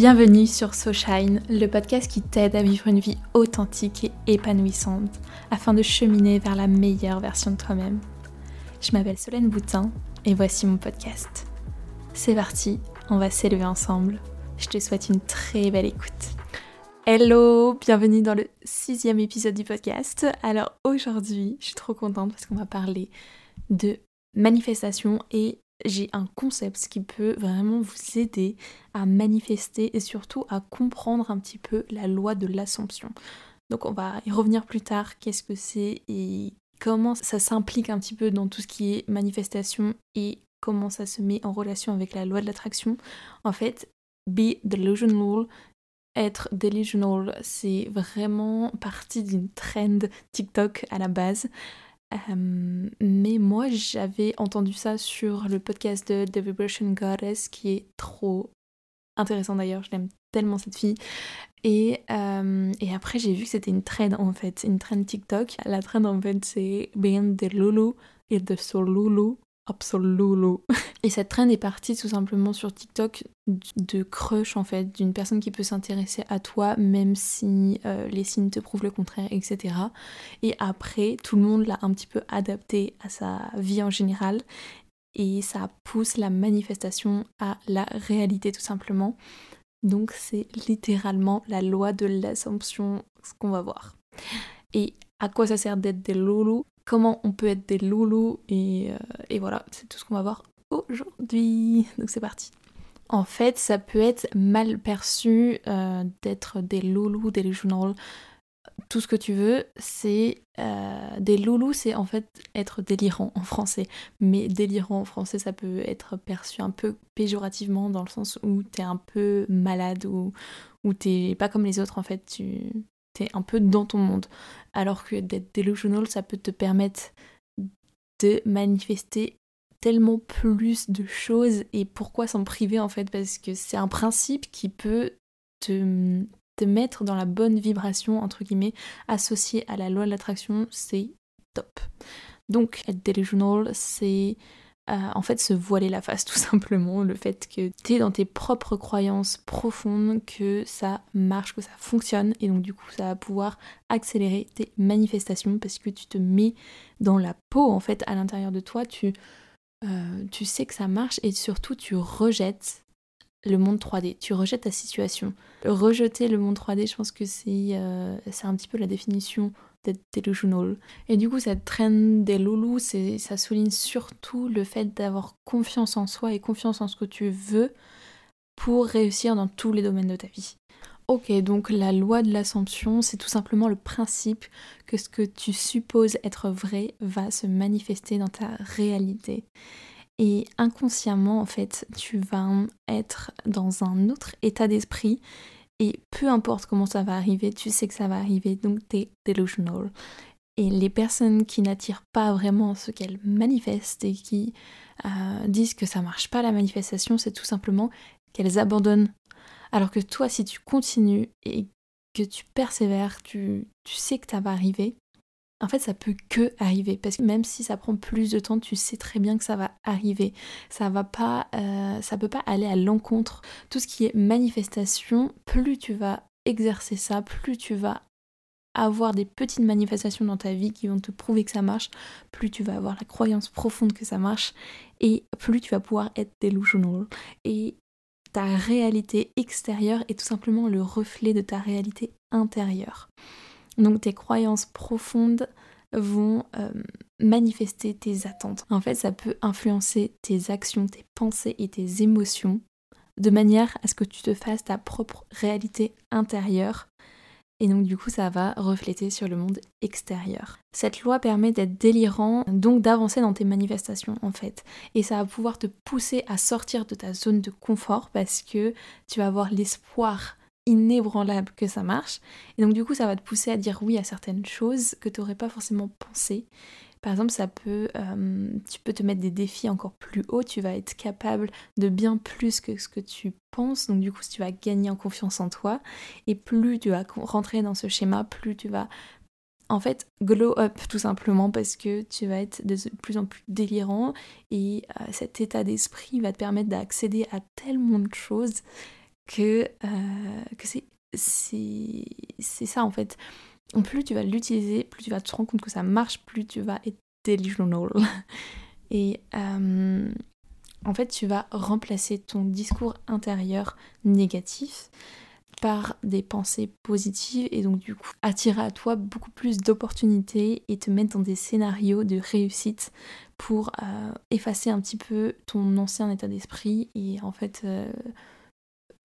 Bienvenue sur So Shine, le podcast qui t'aide à vivre une vie authentique et épanouissante afin de cheminer vers la meilleure version de toi-même. Je m'appelle Solène Boutin et voici mon podcast. C'est parti, on va s'élever ensemble. Je te souhaite une très belle écoute. Hello, bienvenue dans le sixième épisode du podcast. Alors aujourd'hui, je suis trop contente parce qu'on va parler de manifestation et j'ai un concept qui peut vraiment vous aider à manifester et surtout à comprendre un petit peu la loi de l'assomption. Donc on va y revenir plus tard, qu'est-ce que c'est et comment ça s'implique un petit peu dans tout ce qui est manifestation et comment ça se met en relation avec la loi de l'attraction. En fait, be delusional, être delusional, c'est vraiment partie d'une trend TikTok à la base. Euh, mais moi, j'avais entendu ça sur le podcast de The Vibration Goddess, qui est trop intéressant d'ailleurs. Je l'aime tellement cette fille. Et, euh, après, j'ai vu que c'était une trend en fait, une trend TikTok. La trend en fait, c'est Being the Lulu et the Soul Lulu. Absolument. Et cette trend est partie tout simplement sur TikTok de crush en fait, d'une personne qui peut s'intéresser à toi même si euh, les signes te prouvent le contraire, etc. Et après, tout le monde l'a un petit peu adapté à sa vie en général et ça pousse la manifestation à la réalité tout simplement. Donc c'est littéralement la loi de l'assomption, ce qu'on va voir. Et à quoi ça sert d'être des loulous? Comment on peut être des loulous et, euh, et voilà, c'est tout ce qu'on va voir aujourd'hui. Donc c'est parti. En fait, ça peut être mal perçu euh, d'être des loulous, des journaux, tout ce que tu veux. C'est euh, des loulous, c'est en fait être délirant en français. Mais délirant en français, ça peut être perçu un peu péjorativement dans le sens où t'es un peu malade ou, ou t'es pas comme les autres en fait. Un peu dans ton monde. Alors que d'être delusional, ça peut te permettre de manifester tellement plus de choses et pourquoi s'en priver en fait parce que c'est un principe qui peut te, te mettre dans la bonne vibration entre guillemets associé à la loi de l'attraction c'est top donc être delusional c'est en fait se voiler la face tout simplement, le fait que tu es dans tes propres croyances profondes, que ça marche, que ça fonctionne et donc du coup ça va pouvoir accélérer tes manifestations parce que tu te mets dans la peau en fait à l'intérieur de toi, tu, euh, tu sais que ça marche et surtout tu rejettes le monde 3D, tu rejettes ta situation. Rejeter le monde 3D, je pense que c'est euh, un petit peu la définition d'être delusional. Et du coup, cette traîne des loulous, ça souligne surtout le fait d'avoir confiance en soi et confiance en ce que tu veux pour réussir dans tous les domaines de ta vie. Ok, donc la loi de l'assomption, c'est tout simplement le principe que ce que tu supposes être vrai va se manifester dans ta réalité. Et inconsciemment, en fait, tu vas être dans un autre état d'esprit et peu importe comment ça va arriver, tu sais que ça va arriver, donc t'es delusional. Et les personnes qui n'attirent pas vraiment ce qu'elles manifestent et qui euh, disent que ça marche pas la manifestation, c'est tout simplement qu'elles abandonnent. Alors que toi, si tu continues et que tu persévères, tu, tu sais que ça va arriver, en fait, ça peut que arriver parce que même si ça prend plus de temps, tu sais très bien que ça va arriver. Ça va pas, euh, ça peut pas aller à l'encontre. Tout ce qui est manifestation, plus tu vas exercer ça, plus tu vas avoir des petites manifestations dans ta vie qui vont te prouver que ça marche, plus tu vas avoir la croyance profonde que ça marche et plus tu vas pouvoir être delusional. Et ta réalité extérieure est tout simplement le reflet de ta réalité intérieure. Donc tes croyances profondes vont euh, manifester tes attentes. En fait, ça peut influencer tes actions, tes pensées et tes émotions de manière à ce que tu te fasses ta propre réalité intérieure. Et donc du coup, ça va refléter sur le monde extérieur. Cette loi permet d'être délirant, donc d'avancer dans tes manifestations en fait. Et ça va pouvoir te pousser à sortir de ta zone de confort parce que tu vas avoir l'espoir inébranlable que ça marche. Et donc du coup, ça va te pousser à dire oui à certaines choses que tu n'aurais pas forcément pensé. Par exemple, ça peut, euh, tu peux te mettre des défis encore plus hauts, tu vas être capable de bien plus que ce que tu penses, donc du coup tu vas gagner en confiance en toi, et plus tu vas rentrer dans ce schéma, plus tu vas en fait glow up tout simplement parce que tu vas être de plus en plus délirant et euh, cet état d'esprit va te permettre d'accéder à tellement de choses que, euh, que c'est, c'est, c'est ça en fait. Plus tu vas l'utiliser, plus tu vas te rendre compte que ça marche, plus tu vas être delusional. Et euh, en fait, tu vas remplacer ton discours intérieur négatif par des pensées positives et donc du coup attirer à toi beaucoup plus d'opportunités et te mettre dans des scénarios de réussite pour euh, effacer un petit peu ton ancien état d'esprit et en fait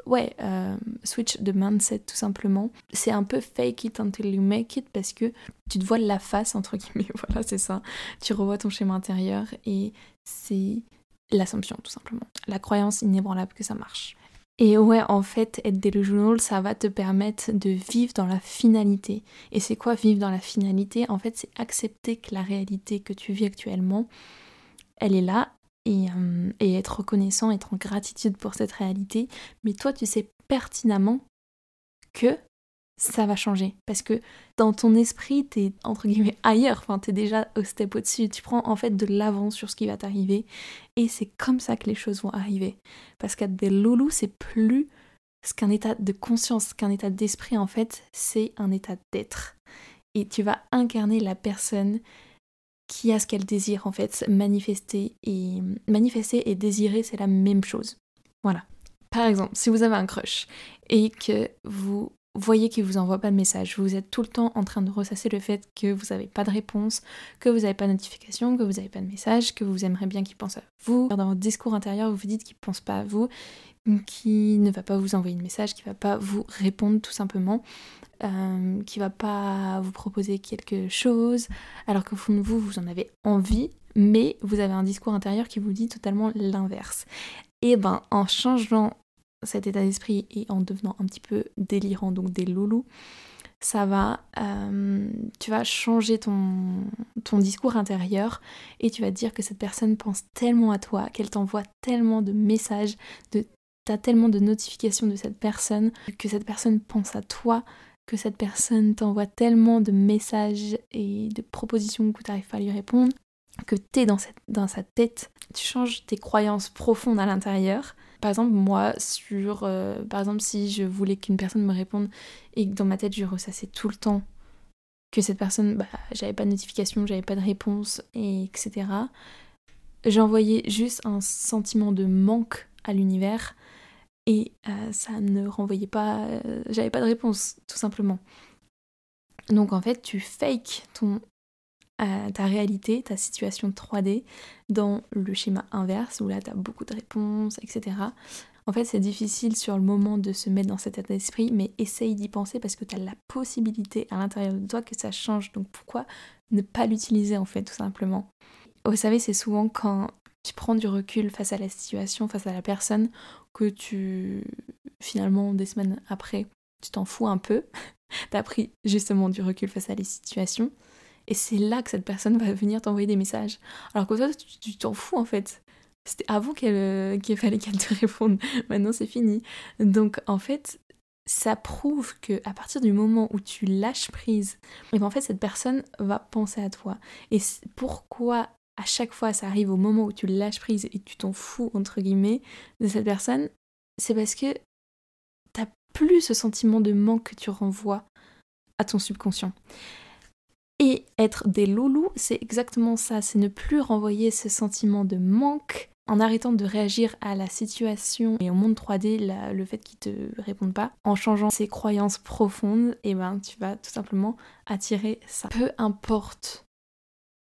ouais euh, switch de mindset tout simplement. C'est un peu fake it until you make it parce que tu te vois la face entre guillemets voilà c'est ça. Tu revois ton schéma intérieur et c'est l'assumption tout simplement. La croyance inébranlable que ça marche. Et ouais, en fait, être delusional, ça va te permettre de vivre dans la finalité. Et c'est quoi vivre dans la finalité? En fait, c'est accepter que la réalité que tu vis actuellement, elle est là, et, euh, et, être reconnaissant, être en gratitude pour cette réalité. Mais toi, tu sais pertinemment que ça va changer. Parce que dans ton esprit, t'es entre guillemets ailleurs, enfin t'es déjà au step au-dessus, tu prends en fait de l'avance sur ce qui va t'arriver, et c'est comme ça que les choses vont arriver. Parce qu'à des loulous, c'est plus ce qu'un état de conscience, qu'un état d'esprit en fait, c'est un état d'être. Et tu vas incarner la personne qui a ce qu'elle désire en fait, manifester et manifester et désirer, c'est la même chose. Voilà. Par exemple, si vous avez un crush et que vous voyez qu'il vous envoie pas de message, vous êtes tout le temps en train de ressasser le fait que vous n'avez pas de réponse, que vous n'avez pas de notification, que vous n'avez pas de message, que vous aimeriez bien qu'il pense à vous. Dans votre discours intérieur, vous vous dites qu'il pense pas à vous, qu'il ne va pas vous envoyer de message, qu'il va pas vous répondre tout simplement, euh, qu'il va pas vous proposer quelque chose, alors qu'au fond de vous, vous en avez envie, mais vous avez un discours intérieur qui vous dit totalement l'inverse. Et ben, en changeant cet état d'esprit et en devenant un petit peu délirant, donc des loulous, ça va, euh, tu vas changer ton, ton discours intérieur et tu vas dire que cette personne pense tellement à toi, qu'elle t'envoie tellement de messages, de, t'as tellement de notifications de cette personne, que cette personne pense à toi, que cette personne t'envoie tellement de messages et de propositions que tu n'arrives pas à lui répondre, que tu es dans, dans sa tête, tu changes tes croyances profondes à l'intérieur par exemple, moi, sur. Euh, par exemple, si je voulais qu'une personne me réponde et que dans ma tête je ressassais tout le temps que cette personne, bah, j'avais pas de notification, j'avais pas de réponse, et etc. J'envoyais juste un sentiment de manque à l'univers et euh, ça ne renvoyait pas. Euh, j'avais pas de réponse, tout simplement. Donc en fait, tu fakes ton ta réalité, ta situation 3D dans le schéma inverse où là tu beaucoup de réponses, etc. En fait, c'est difficile sur le moment de se mettre dans cet état d'esprit, mais essaye d'y penser parce que tu as la possibilité à l'intérieur de toi que ça change. Donc pourquoi ne pas l'utiliser en fait, tout simplement? Vous savez, c'est souvent quand tu prends du recul face à la situation, face à la personne, que tu, finalement, des semaines après, tu t'en fous un peu. T'as pris justement du recul face à les situations. Et c'est là que cette personne va venir t'envoyer des messages. Alors que toi, tu t'en fous en fait. C'était avant euh, qu'il fallait qu'elle te réponde. Maintenant, c'est fini. Donc, en fait, ça prouve que à partir du moment où tu lâches prise, et ben, en fait, cette personne va penser à toi. Et pourquoi à chaque fois ça arrive au moment où tu lâches prise et tu t'en fous, entre guillemets, de cette personne, c'est parce que t'as plus ce sentiment de manque que tu renvoies à ton subconscient. Et être des loulous, c'est exactement ça, c'est ne plus renvoyer ce sentiment de manque en arrêtant de réagir à la situation et au monde 3D, le fait qu'ils te répondent pas, en changeant ses croyances profondes, et ben tu vas tout simplement attirer ça. Peu importe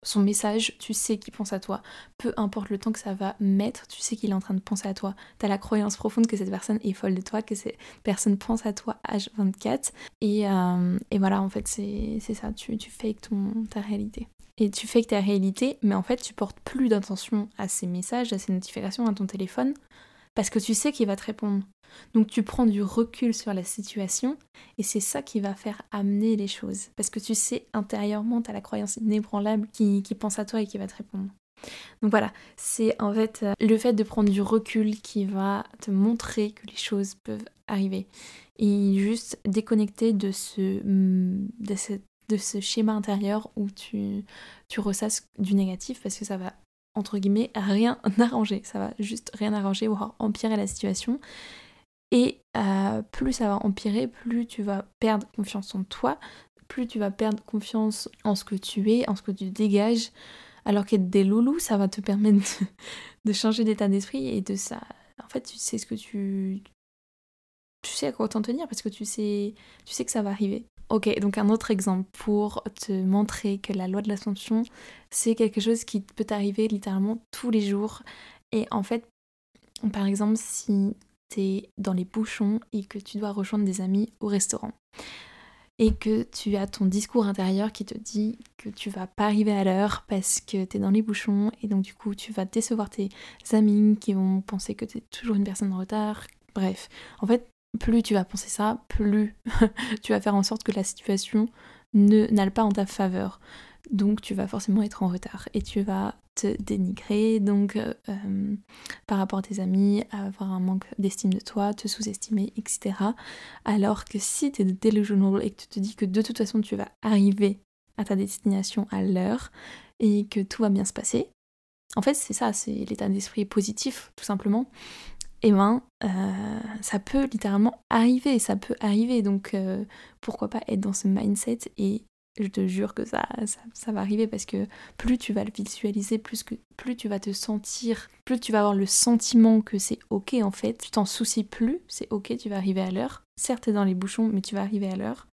son message, tu sais qu'il pense à toi. Peu importe le temps que ça va mettre, tu sais qu'il est en train de penser à toi. Tu as la croyance profonde que cette personne est folle de toi, que cette personne pense à toi H24. Et, euh, et voilà, en fait, c'est ça, tu, tu fakes ta réalité. Et tu fakes ta réalité, mais en fait, tu portes plus d'attention à ces messages, à ces notifications à ton téléphone, parce que tu sais qu'il va te répondre. Donc tu prends du recul sur la situation et c'est ça qui va faire amener les choses. Parce que tu sais intérieurement, tu as la croyance inébranlable qui, pense à toi et qui va te répondre. Donc voilà, c'est en fait euh, le fait de prendre du recul qui va te montrer que les choses peuvent arriver. Et juste déconnecter de ce, mm, schéma intérieur où tu, tu ressasses du négatif parce que ça va entre guillemets rien arranger. Ça va juste rien arranger, voire empirer la situation. Et euh, plus ça va empirer, plus tu vas perdre confiance en toi, plus tu vas perdre confiance en ce que tu es, en ce que tu dégages. Alors qu'être des loulous, ça va te permettre de, changer d'état d'esprit et de ça. En fait, tu sais ce que tu. Tu sais à quoi t'en tenir parce que tu sais, tu sais que ça va arriver. Ok, donc un autre exemple pour te montrer que la loi de l'ascension, c'est quelque chose qui peut t'arriver littéralement tous les jours. Et en fait, par exemple, si t'es dans les bouchons et que tu dois rejoindre des amis au restaurant, et que tu as ton discours intérieur qui te dit que tu vas pas arriver à l'heure parce que tu es dans les bouchons et donc du coup tu vas décevoir tes amis qui vont penser que tu es toujours une personne en retard. Bref, en fait, plus tu vas penser ça, plus tu vas faire en sorte que la situation ne n'aille pas en ta faveur. Donc tu vas forcément être en retard et tu vas te dénigrer, donc euh, euh, par rapport à tes amis, avoir un manque d'estime de toi, te sous-estimer, etc. Alors que si tu es delusional et que tu te dis que de toute façon tu vas arriver à ta destination à l'heure et que tout va bien se passer, en fait c'est ça, c'est l'état d'esprit positif tout simplement. Et eh ben, euh, ça peut littéralement arriver, ça peut arriver, donc pourquoi pas être dans ce mindset et je te jure que ça, ça, va arriver parce que plus tu vas le visualiser, plus, que, plus tu vas te sentir, plus tu vas avoir le sentiment que c'est ok en fait, tu t'en soucies plus, c'est ok, tu vas arriver à l'heure. Certes, t'es dans les bouchons, mais tu vas arriver à l'heure.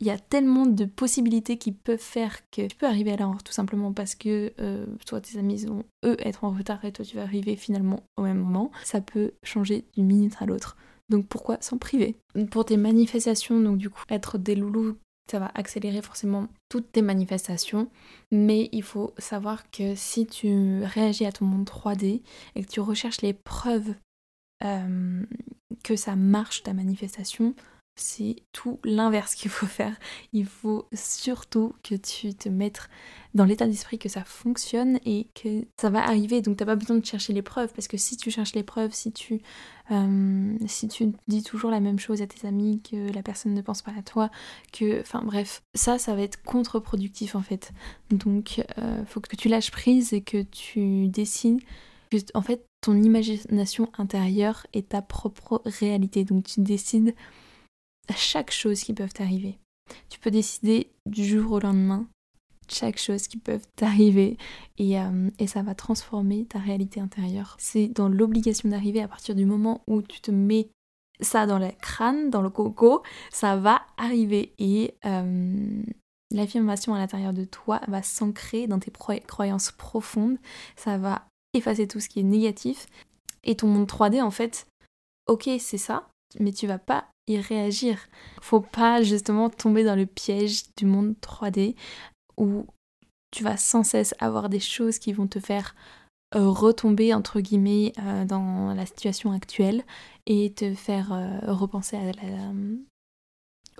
Il y a tellement de possibilités qui peuvent faire que tu peux arriver à l'heure tout simplement parce que euh, toi, tes amis vont eux être en retard et toi, tu vas arriver finalement au même moment. Ça peut changer d'une minute à l'autre. Donc pourquoi s'en priver? Pour tes manifestations, donc du coup, être des loulous ça va accélérer forcément toutes tes manifestations, mais il faut savoir que si tu réagis à ton monde 3D et que tu recherches les preuves euh, que ça marche ta manifestation, c'est tout l'inverse qu'il faut faire. Il faut surtout que tu te mettes dans l'état d'esprit que ça fonctionne et que ça va arriver. Donc t'as pas besoin de chercher les preuves parce que si tu cherches les preuves, si tu, euh, si tu dis toujours la même chose à tes amis, que la personne ne pense pas à toi, que, enfin bref, ça, ça va être contre-productif en fait. Donc euh, faut que tu lâches prise et que tu décides en fait ton imagination intérieure est ta propre réalité. Donc tu décides chaque chose qui peut t'arriver. Tu peux décider du jour au lendemain chaque chose qui peut t'arriver et, euh, et, ça va transformer ta réalité intérieure. C'est dans l'obligation d'arriver à partir du moment où tu te mets ça dans le crâne, dans le coco, ça va arriver et euh, l'affirmation à l'intérieur de toi va s'ancrer dans tes croyances profondes, ça va effacer tout ce qui est négatif et ton monde 3D en fait, ok c'est ça, mais tu vas pas y réagir. Faut pas justement tomber dans le piège du monde 3D où tu vas sans cesse avoir des choses qui vont te faire euh, retomber entre guillemets euh, dans la situation actuelle et te faire euh, repenser à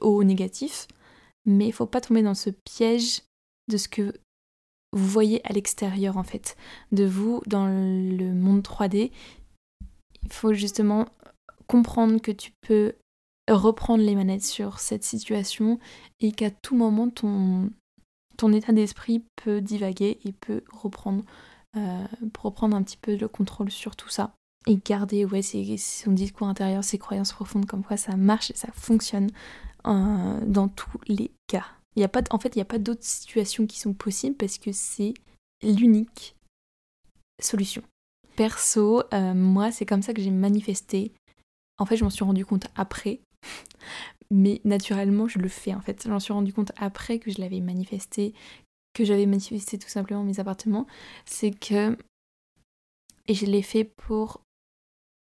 au négatif. Mais il faut pas tomber dans ce piège de ce que vous voyez à l'extérieur en fait de vous dans le monde 3D. Il faut justement comprendre que tu peux reprendre les manettes sur cette situation et qu'à tout moment ton, état d'esprit peut divaguer et peut reprendre, euh, reprendre un petit peu le contrôle sur tout ça et garder ouais, son discours intérieur, ses croyances profondes comme quoi ça marche et ça fonctionne euh, dans tous les cas. Y a pas, en fait, il n'y a pas d'autres situations qui sont possibles parce que c'est l'unique solution. Perso, euh, moi, c'est comme ça que j'ai manifesté en fait, je m'en suis rendu compte après. Mais naturellement, je le fais en fait. J'en suis rendu compte après que je l'avais manifesté, que j'avais manifesté tout simplement mes appartements. C'est que. Et je l'ai fait pour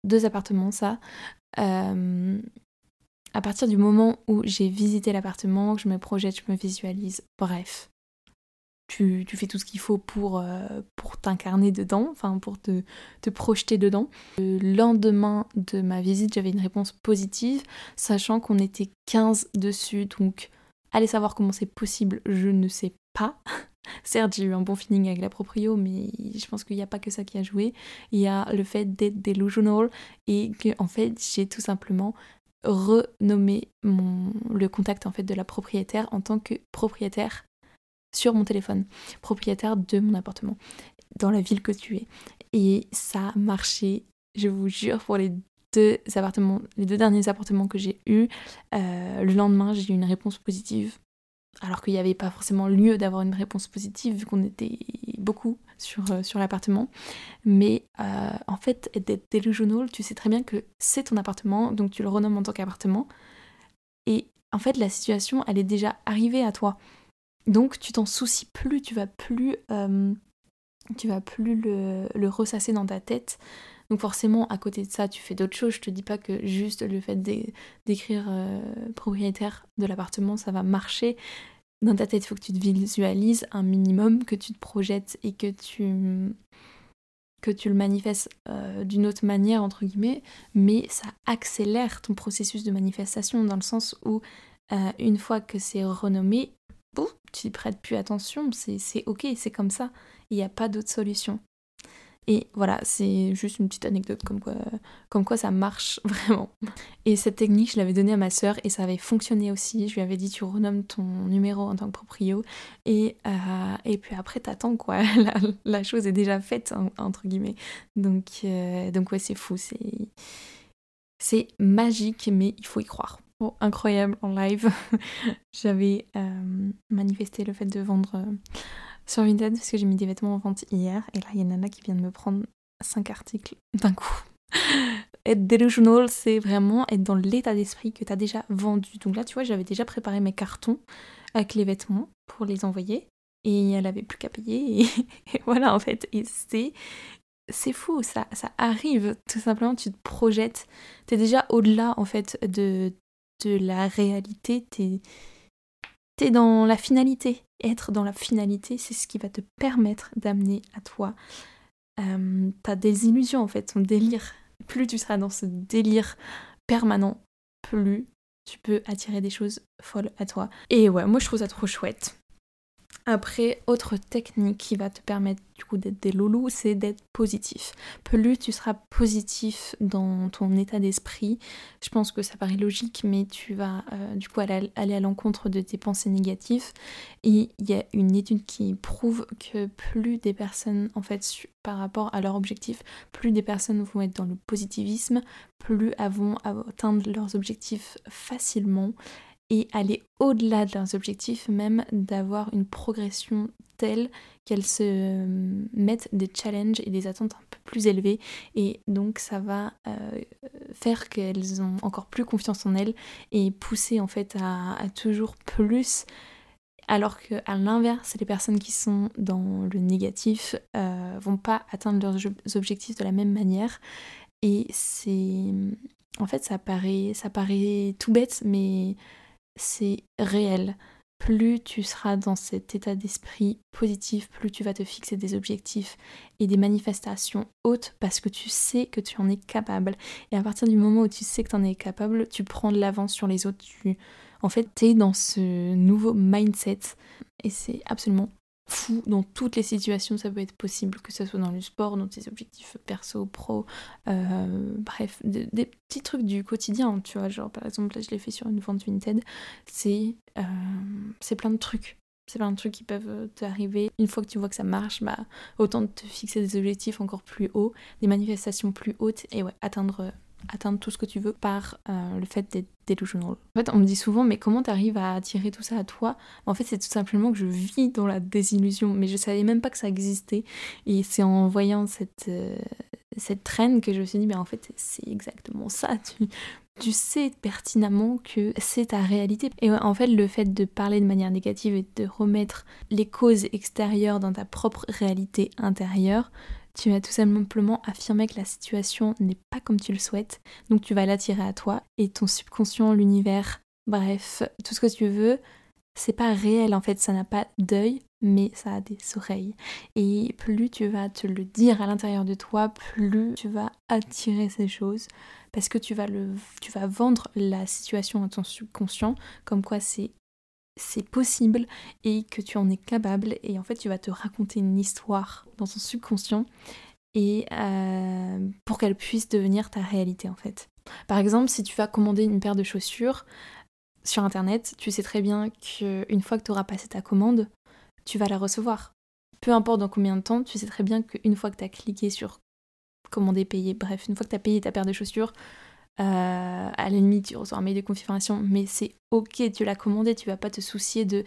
deux appartements, ça. Euh, à partir du moment où j'ai visité l'appartement, que je me projette, je me visualise, bref, tu, fais tout ce qu'il faut pour, euh, pour t'incarner dedans, enfin pour te, te, projeter dedans. Le lendemain de ma visite, j'avais une réponse positive, sachant qu'on était 15 dessus, donc allez savoir comment c'est possible, je ne sais pas. Certes, j'ai eu un bon feeling avec la proprio, mais je pense qu'il n'y a pas que ça qui a joué. Il y a le fait d'être delusional et que en fait, j'ai tout simplement renommé mon, le contact en fait de la propriétaire en tant que propriétaire sur mon téléphone, propriétaire de mon appartement, dans la ville que tu es. Et ça a marché, je vous jure, pour les deux appartements, les deux derniers appartements que j'ai eus, euh, le lendemain, j'ai eu une réponse positive. Alors qu'il n'y avait pas forcément lieu d'avoir une réponse positive vu qu'on était beaucoup sur, euh, sur l'appartement. Mais euh, en fait, d'être delusional, tu sais très bien que c'est ton appartement, donc tu le renommes en tant qu'appartement. Et en fait, la situation, elle est déjà arrivée à toi. Donc tu t'en soucies plus, tu vas plus, tu vas plus le, ressasser dans ta tête donc forcément, à côté de ça, tu fais d'autres choses. Je te dis pas que juste le fait d'écrire euh, propriétaire de l'appartement, ça va marcher. Dans ta tête, il faut que tu te visualises un minimum, que tu te projettes et que tu que tu le manifestes euh, d'une autre manière, entre guillemets, mais ça accélère ton processus de manifestation dans le sens où, euh, une fois que c'est renommé, tu n'y prêtes plus attention, c'est ok, c'est comme ça, il n'y a pas d'autre solution. Et voilà, c'est juste une petite anecdote comme quoi, comme quoi ça marche vraiment. Et cette technique, je l'avais donnée à ma sœur et ça avait fonctionné aussi. Je lui avais dit tu renommes ton numéro en tant que proprio et, euh, et puis après t'attends quoi. La, chose est déjà faite entre guillemets. Donc, euh, donc ouais, c'est fou, c'est magique, mais il faut y croire. Bon, incroyable en live. J'avais euh, manifesté le fait de vendre sur Vinted parce que j'ai mis des vêtements en vente hier et là il y a Nana qui vient de me prendre 5 articles d'un coup. être delusional, c'est vraiment être dans l'état d'esprit que tu as déjà vendu. Donc là, tu vois, j'avais déjà préparé mes cartons avec les vêtements pour les envoyer et elle avait plus qu'à payer et, voilà en fait. Et c'est c'est fou, ça, ça arrive tout simplement, tu te projettes, tu es déjà au-delà en fait de, de la réalité, tu es dans la finalité être dans la finalité, c'est ce qui va te permettre d'amener à toi euh, ta désillusion en fait, ton délire. Plus tu seras dans ce délire permanent, plus tu peux attirer des choses folles à toi. Et ouais, moi je trouve ça trop chouette. Après, autre technique qui va te permettre du coup d'être des loulous, c'est d'être positif. Plus tu seras positif dans ton état d'esprit, je pense que ça paraît logique, mais tu vas euh, du coup aller, à l'encontre de tes pensées négatives. Et il y a une étude qui prouve que plus des personnes, en fait, par rapport à leur objectif, plus des personnes vont être dans le positivisme, plus elles vont atteindre leurs objectifs facilement et aller au-delà de leurs objectifs, même d'avoir une progression telle qu'elles se euh, mettent des challenges et des attentes un peu plus élevées. Et donc ça va euh, faire qu'elles ont encore plus confiance en elles et pousser en fait à, toujours plus. Alors que à l'inverse les personnes qui sont dans le négatif euh, vont pas atteindre leurs objectifs de la même manière. Et c'est en fait ça paraît ça paraît tout bête mais c'est réel. Plus tu seras dans cet état d'esprit positif, plus tu vas te fixer des objectifs et des manifestations hautes parce que tu sais que tu en es capable. Et à partir du moment où tu sais que tu en es capable, tu prends de l'avance sur les autres. Tu... En fait, tu es dans ce nouveau mindset et c'est absolument fou dans toutes les situations ça peut être possible que ce soit dans le sport dans tes objectifs perso pro euh, bref des, petits trucs du quotidien tu vois genre par exemple là je l'ai fait sur une vente Vinted c'est euh, plein de trucs. C'est plein de trucs qui peuvent t'arriver. Une fois que tu vois que ça marche bah autant te fixer des objectifs encore plus hauts des manifestations plus hautes et ouais atteindre atteindre tout ce que tu veux par euh, le fait d'être delusional. En fait, on me dit souvent, mais comment t'arrives à attirer tout ça à toi? En fait, c'est tout simplement que je vis dans la désillusion, mais je savais même pas que ça existait. Et c'est en voyant cette, euh, cette traîne que je me suis dit, mais en fait, c'est exactement ça. Tu, tu sais pertinemment que c'est ta réalité. Et en fait, le fait de parler de manière négative et de remettre les causes extérieures dans ta propre réalité intérieure, tu vas tout simplement affirmer que la situation n'est pas comme tu le souhaites, donc tu vas l'attirer à toi et ton subconscient, l'univers, bref, tout ce que tu veux, c'est pas réel en fait, ça n'a pas d'œil, mais ça a des oreilles. Et plus tu vas te le dire à l'intérieur de toi, plus tu vas attirer ces choses parce que tu vas le tu vas vendre la situation à ton subconscient comme quoi c'est c'est possible et que tu en es capable et en fait tu vas te raconter une histoire dans ton subconscient et euh, pour qu'elle puisse devenir ta réalité en fait. Par exemple, si tu vas commander une paire de chaussures sur internet, tu sais très bien qu'une fois que tu auras passé ta commande, tu vas la recevoir. Peu importe dans combien de temps, tu sais très bien qu'une fois que tu as cliqué sur commandé, payé, bref, une fois que tu as payé ta paire de chaussures, euh, à la limite, tu reçois un mail de confirmation, mais c'est ok, tu l'as commandé, tu vas pas te soucier de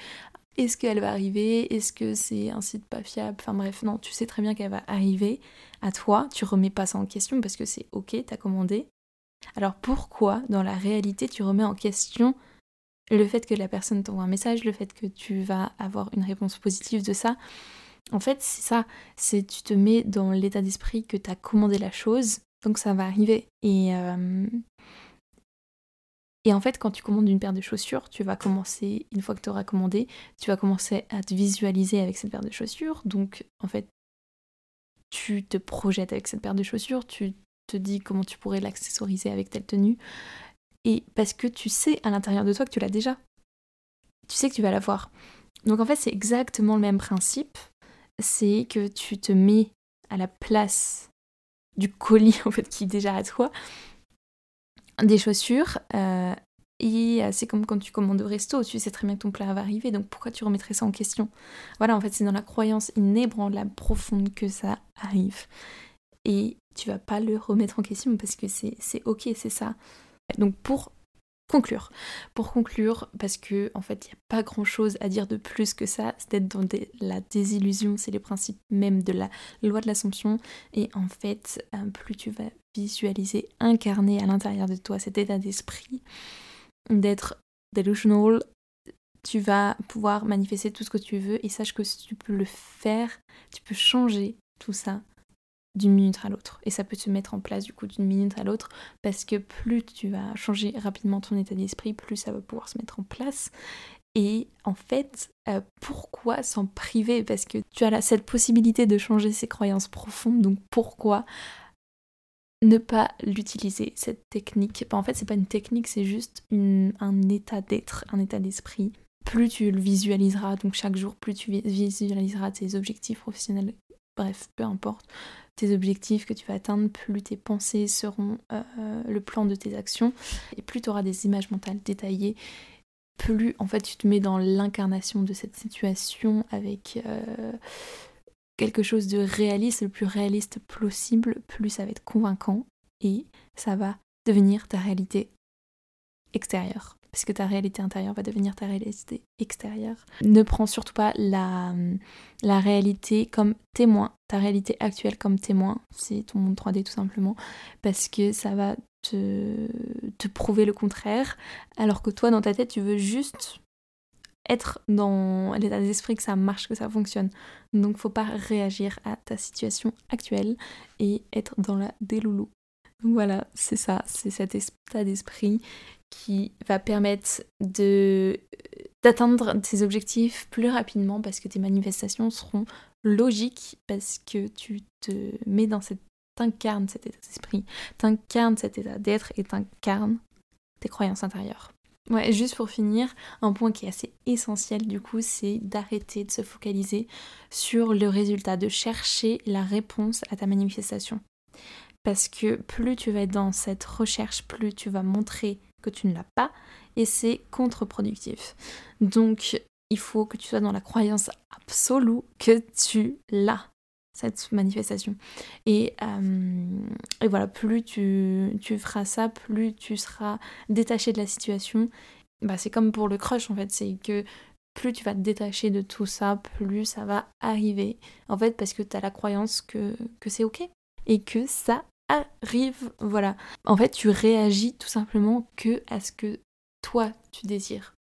est-ce qu'elle va arriver Est-ce que c'est un site pas fiable Enfin bref, non, tu sais très bien qu'elle va arriver à toi, tu remets pas ça en question parce que c'est ok, t'as commandé. Alors pourquoi, dans la réalité, tu remets en question le fait que la personne t'envoie un message, le fait que tu vas avoir une réponse positive de ça? En fait, c'est ça, c'est tu te mets dans l'état d'esprit que t'as commandé la chose, donc ça va arriver. Et, euh, et en fait, quand tu commandes une paire de chaussures, tu vas commencer, une fois que tu auras commandé, tu vas commencer à te visualiser avec cette paire de chaussures. Donc, en fait, tu te projettes avec cette paire de chaussures, tu te dis comment tu pourrais l'accessoriser avec telle tenue. Et parce que tu sais à l'intérieur de toi que tu l'as déjà. Tu sais que tu vas l'avoir. Donc en fait, c'est exactement le même principe. C'est que tu te mets à la place du colis en fait qui est déjà à toi des chaussures. Euh, et c'est comme quand tu commandes au resto, tu sais très bien que ton plat va arriver, donc pourquoi tu remettrais ça en question? Voilà, en fait, c'est dans la croyance inébranlable, profonde que ça arrive. Et tu vas pas le remettre en question parce que c'est ok, c'est ça. Donc pour Pour conclure, parce que en fait, il n'y a pas grand chose à dire de plus que ça, c'est d'être dans la désillusion, c'est les principes même de la loi de l'assomption. Et en fait, euh, plus tu vas visualiser, incarner à l'intérieur de toi cet état d'esprit, d'être delusional, tu vas pouvoir manifester tout ce que tu veux et sache que si tu peux le faire, tu peux changer tout ça d'une minute à l'autre. Et ça peut se mettre en place du coup d'une minute à l'autre parce que plus tu vas changer rapidement ton état d'esprit, plus ça va pouvoir se mettre en place. Et en fait, euh, pourquoi s'en priver? Parce que tu as cette possibilité de changer ses croyances profondes, donc pourquoi ne pas l'utiliser, cette technique? En fait, c'est pas une technique, c'est juste un état d'être, un état d'esprit. Plus tu le visualiseras, donc chaque jour, plus tu visualiseras tes objectifs professionnels, bref, peu importe, tes objectifs que tu vas atteindre, plus tes pensées seront euh, le plan de tes actions, et plus tu auras des images mentales détaillées, plus en fait tu te mets dans l'incarnation de cette situation avec euh, quelque chose de réaliste, le plus réaliste possible, plus ça va être convaincant et ça va devenir ta réalité extérieure parce que ta réalité intérieure va devenir ta réalité extérieure. Ne prends surtout pas la, la réalité comme témoin, ta réalité actuelle comme témoin, c'est ton monde 3D tout simplement, parce que ça va te, prouver le contraire, alors que toi dans ta tête tu veux juste être dans l'état d'esprit que ça marche, que ça fonctionne. Donc faut pas réagir à ta situation actuelle et être dans la déloulou. Voilà, c'est ça, c'est cet état d'esprit qui va permettre de d'atteindre tes objectifs plus rapidement parce que tes manifestations seront logiques parce que tu te mets dans cette t'incarnes cet état d'esprit, t'incarnes cet état d'être et t'incarnes tes croyances intérieures. Ouais, juste pour finir, un point qui est assez essentiel du coup, c'est d'arrêter de se focaliser sur le résultat, de chercher la réponse à ta manifestation. Parce que plus tu vas être dans cette recherche, plus tu vas montrer que tu ne l'as pas et c'est contre-productif. Donc il faut que tu sois dans la croyance absolue que tu l'as, cette manifestation. Et, euh, et voilà, plus tu, tu, feras ça, plus tu seras détaché de la situation. Bah, c'est comme pour le crush en fait, c'est que plus tu vas te détacher de tout ça, plus ça va arriver. En fait, parce que tu as la croyance que, que c'est ok et que ça arrive, voilà. En fait, tu réagis tout simplement que à ce que toi tu désires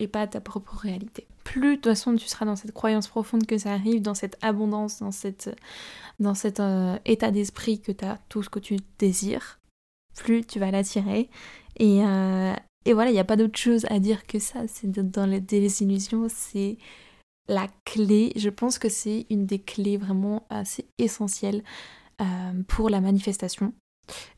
et pas à ta propre réalité. Plus de toute façon tu seras dans cette croyance profonde que ça arrive, dans cette abondance, dans, cette, dans cet euh, état d'esprit que tu as tout ce que tu désires, plus tu vas l'attirer. Et, euh, et voilà, il n'y a pas d'autre chose à dire que ça. C'est dans les désillusions, c'est la clé. Je pense que c'est une des clés vraiment assez essentielles euh, pour la manifestation.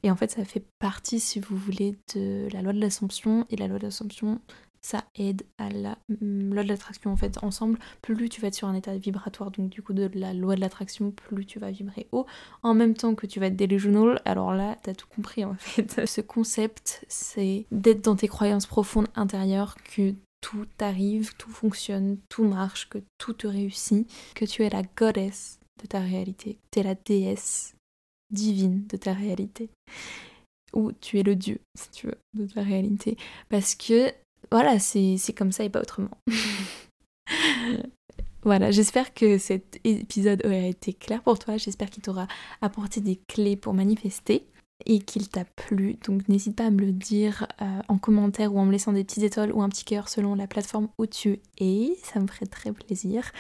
Et en fait, ça fait partie, si vous voulez, de la loi de l'Assomption. Et la loi de l'Assomption, ça aide à la loi de l'attraction. En fait, ensemble, plus tu vas être sur un état vibratoire, donc du coup de la loi de l'attraction, plus tu vas vibrer haut. En même temps que tu vas être delusional, alors là, t'as tout compris en fait. Ce concept, c'est d'être dans tes croyances profondes intérieures que tout arrive, tout fonctionne, tout marche, que tout te réussit, que tu es la goddess de ta réalité. Tu es la déesse divine de ta réalité. Ou tu es le Dieu, si tu veux, de ta réalité. Parce que, voilà, c'est comme ça et pas autrement. voilà, j'espère que cet épisode aurait été clair pour toi. J'espère qu'il t'aura apporté des clés pour manifester et qu'il t'a plu. Donc n'hésite pas à me le dire euh, en commentaire ou en me laissant des petites étoiles ou un petit cœur selon la plateforme où tu es. Ça me ferait très plaisir.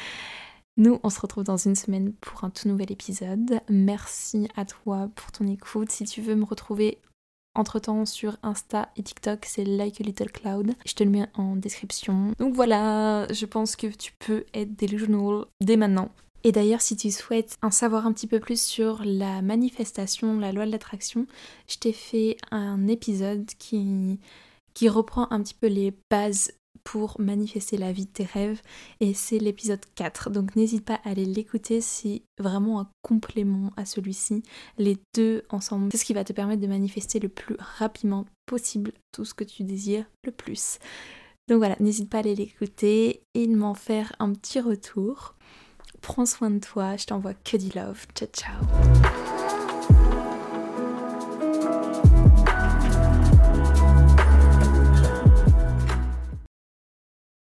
Nous, on se retrouve dans une semaine pour un tout nouvel épisode. Merci à toi pour ton écoute. Si tu veux me retrouver entre-temps sur Insta et TikTok, c'est Like a Little Cloud. Je te le mets en description. Donc voilà, je pense que tu peux être delusional dès maintenant. Et d'ailleurs, si tu souhaites en savoir un petit peu plus sur la manifestation, la loi de l'attraction, je t'ai fait un épisode qui, qui reprend un petit peu les bases pour manifester la vie de tes rêves et c'est l'épisode 4 donc n'hésite pas à aller l'écouter c'est vraiment un complément à celui-ci. Les deux ensemble c'est ce qui va te permettre de manifester le plus rapidement possible tout ce que tu désires le plus. Donc voilà n'hésite pas à aller l'écouter et m'en faire un petit retour. Prends soin de toi je t'envoie que du love. Ciao ciao